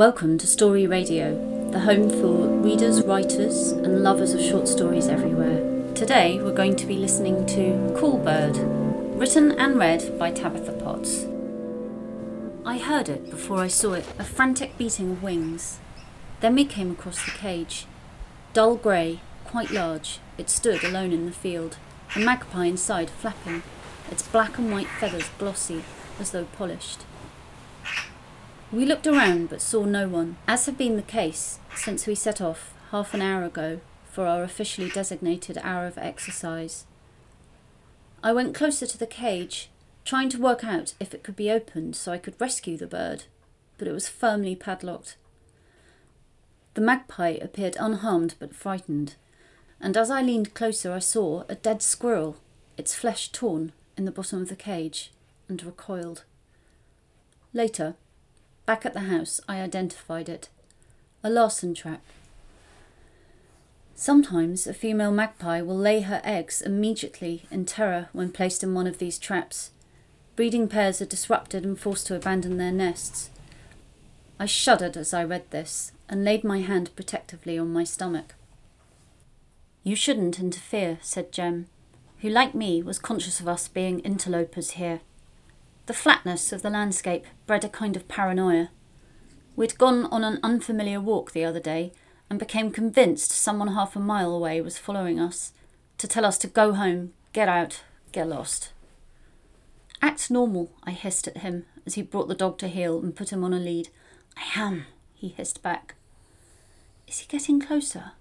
Welcome to Story Radio, the home for readers, writers, and lovers of short stories everywhere. Today we're going to be listening to Cool Bird, written and read by Tabitha Potts. I heard it before I saw it, a frantic beating of wings. Then we came across the cage. Dull grey, quite large, it stood alone in the field, a magpie inside flapping, its black and white feathers glossy, as though polished. We looked around but saw no one, as had been the case since we set off half an hour ago for our officially designated hour of exercise. I went closer to the cage, trying to work out if it could be opened so I could rescue the bird, but it was firmly padlocked. The magpie appeared unharmed but frightened, and as I leaned closer, I saw a dead squirrel, its flesh torn, in the bottom of the cage, and recoiled. Later, Back at the house, I identified it a Larsen trap. Sometimes a female magpie will lay her eggs immediately in terror when placed in one of these traps. Breeding pairs are disrupted and forced to abandon their nests. I shuddered as I read this and laid my hand protectively on my stomach. You shouldn't interfere, said Jem, who, like me, was conscious of us being interlopers here. The flatness of the landscape bred a kind of paranoia. We'd gone on an unfamiliar walk the other day and became convinced someone half a mile away was following us to tell us to go home, get out, get lost. Act normal, I hissed at him as he brought the dog to heel and put him on a lead. I am, he hissed back. Is he getting closer?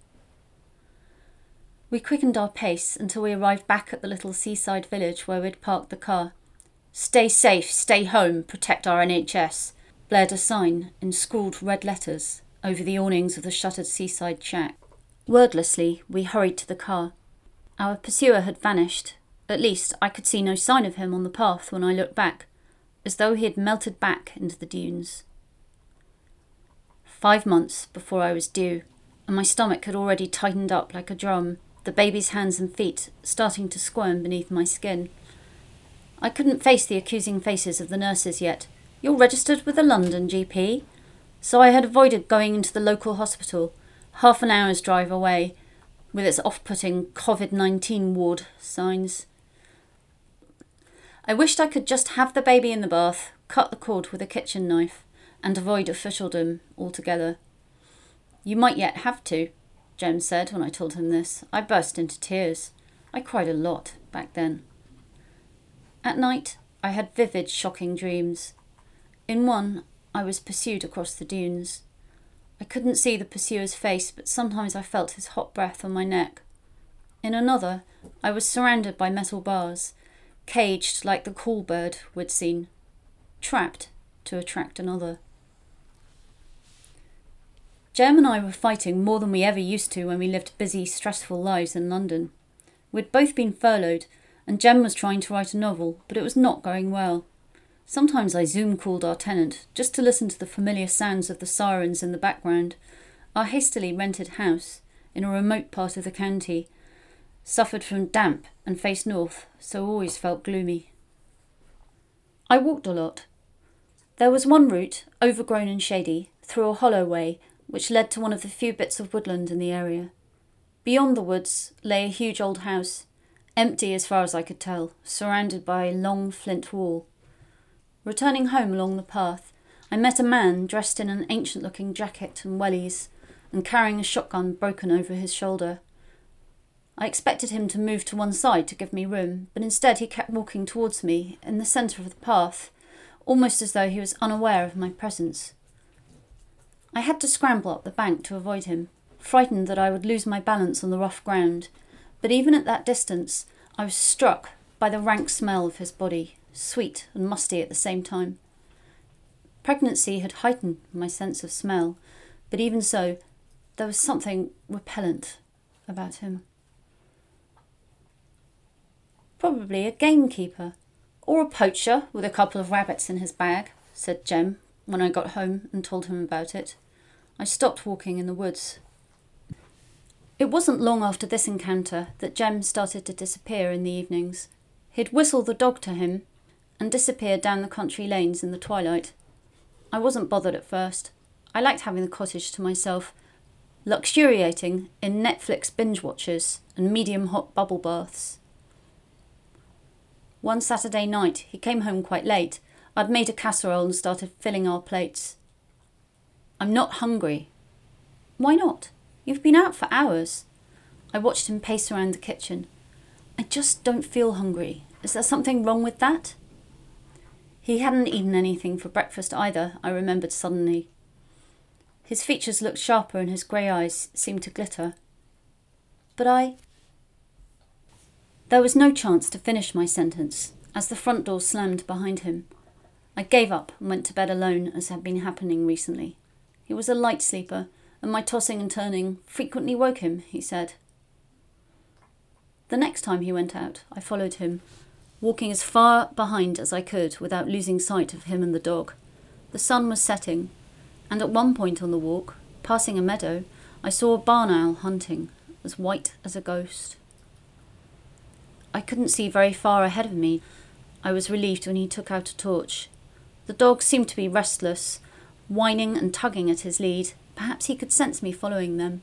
We quickened our pace until we arrived back at the little seaside village where we'd parked the car. Stay safe, stay home, protect our NHS, blared a sign in scrawled red letters over the awnings of the shuttered seaside shack. Wordlessly, we hurried to the car. Our pursuer had vanished. At least, I could see no sign of him on the path when I looked back, as though he had melted back into the dunes. Five months before I was due, and my stomach had already tightened up like a drum, the baby's hands and feet starting to squirm beneath my skin. I couldn't face the accusing faces of the nurses yet. You're registered with a London GP. So I had avoided going into the local hospital, half an hour's drive away, with its off putting COVID 19 ward signs. I wished I could just have the baby in the bath, cut the cord with a kitchen knife, and avoid officialdom altogether. You might yet have to, Jem said when I told him this. I burst into tears. I cried a lot back then. At night, I had vivid, shocking dreams. In one, I was pursued across the dunes. I couldn't see the pursuer's face, but sometimes I felt his hot breath on my neck. In another, I was surrounded by metal bars, caged like the cool bird we'd seen, trapped to attract another. Jem and I were fighting more than we ever used to when we lived busy, stressful lives in London. We'd both been furloughed, and Jem was trying to write a novel, but it was not going well. Sometimes I Zoom called our tenant just to listen to the familiar sounds of the sirens in the background. Our hastily rented house, in a remote part of the county, suffered from damp and faced north, so always felt gloomy. I walked a lot. There was one route, overgrown and shady, through a hollow way which led to one of the few bits of woodland in the area. Beyond the woods lay a huge old house, empty as far as I could tell, surrounded by a long flint wall. Returning home along the path, I met a man dressed in an ancient looking jacket and wellies and carrying a shotgun broken over his shoulder. I expected him to move to one side to give me room, but instead he kept walking towards me in the centre of the path, almost as though he was unaware of my presence. I had to scramble up the bank to avoid him, frightened that I would lose my balance on the rough ground but even at that distance, I was struck by the rank smell of his body, sweet and musty at the same time. Pregnancy had heightened my sense of smell, but even so, there was something repellent about him. Probably a gamekeeper, or a poacher with a couple of rabbits in his bag, said Jem when I got home and told him about it. I stopped walking in the woods it wasn't long after this encounter that Jem started to disappear in the evenings. He'd whistle the dog to him and disappear down the country lanes in the twilight. I wasn't bothered at first. I liked having the cottage to myself, luxuriating in Netflix binge watches and medium hot bubble baths. One Saturday night, he came home quite late. I'd made a casserole and started filling our plates. I'm not hungry. Why not? You've been out for hours. I watched him pace around the kitchen. I just don't feel hungry. Is there something wrong with that? He hadn't eaten anything for breakfast either, I remembered suddenly. His features looked sharper and his grey eyes seemed to glitter. But I. There was no chance to finish my sentence as the front door slammed behind him. I gave up and went to bed alone, as had been happening recently. He was a light sleeper, and my tossing and turning frequently woke him, he said. The next time he went out, I followed him, walking as far behind as I could without losing sight of him and the dog. The sun was setting, and at one point on the walk, passing a meadow, I saw a barn owl hunting, as white as a ghost. I couldn't see very far ahead of me. I was relieved when he took out a torch. The dog seemed to be restless, whining and tugging at his lead. Perhaps he could sense me following them.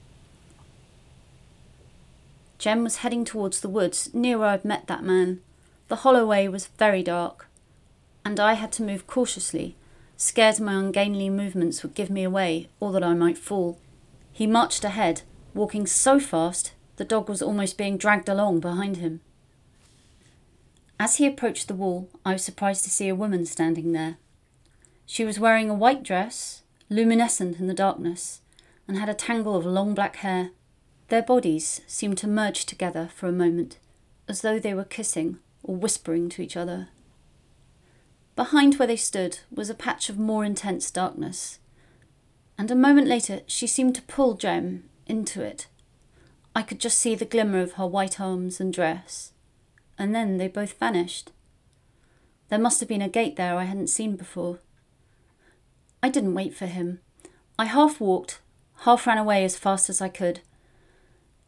Jem was heading towards the woods near where I'd met that man. The hollow way was very dark, and I had to move cautiously, scared my ungainly movements would give me away or that I might fall. He marched ahead, walking so fast the dog was almost being dragged along behind him. As he approached the wall, I was surprised to see a woman standing there. She was wearing a white dress, luminescent in the darkness, and had a tangle of long black hair. Their bodies seemed to merge together for a moment, as though they were kissing or whispering to each other. Behind where they stood was a patch of more intense darkness, and a moment later she seemed to pull Jem into it. I could just see the glimmer of her white arms and dress, and then they both vanished. There must have been a gate there I hadn't seen before. I didn't wait for him. I half walked, half ran away as fast as I could.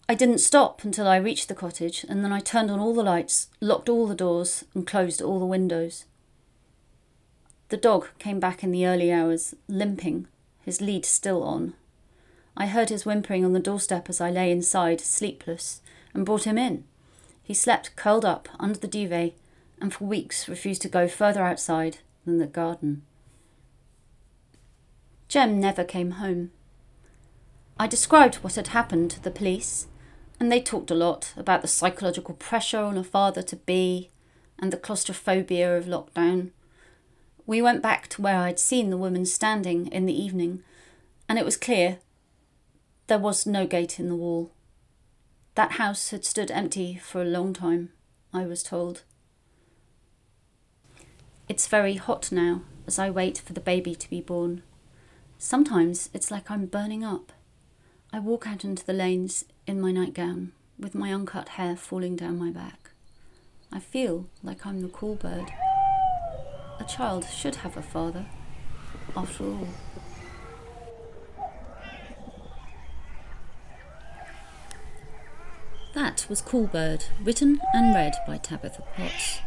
I didn't stop until I reached the cottage, and then I turned on all the lights, locked all the doors, and closed all the windows. The dog came back in the early hours, limping, his lead still on. I heard his whimpering on the doorstep as I lay inside, sleepless, and brought him in. He slept curled up under the duvet and for weeks refused to go further outside than the garden. Jem never came home. I described what had happened to the police, and they talked a lot about the psychological pressure on a father to be and the claustrophobia of lockdown. We went back to where I'd seen the woman standing in the evening, and it was clear there was no gate in the wall. That house had stood empty for a long time, I was told. It's very hot now as I wait for the baby to be born. Sometimes it's like I'm burning up. I walk out into the lanes in my nightgown with my uncut hair falling down my back. I feel like I'm the cool bird. A child should have a father, after all. That was Cool Bird, written and read by Tabitha Potts.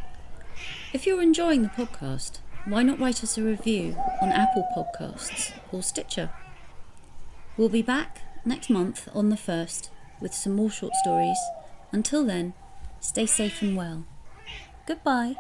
If you're enjoying the podcast, why not write us a review on Apple Podcasts or Stitcher? We'll be back next month on the 1st with some more short stories. Until then, stay safe and well. Goodbye.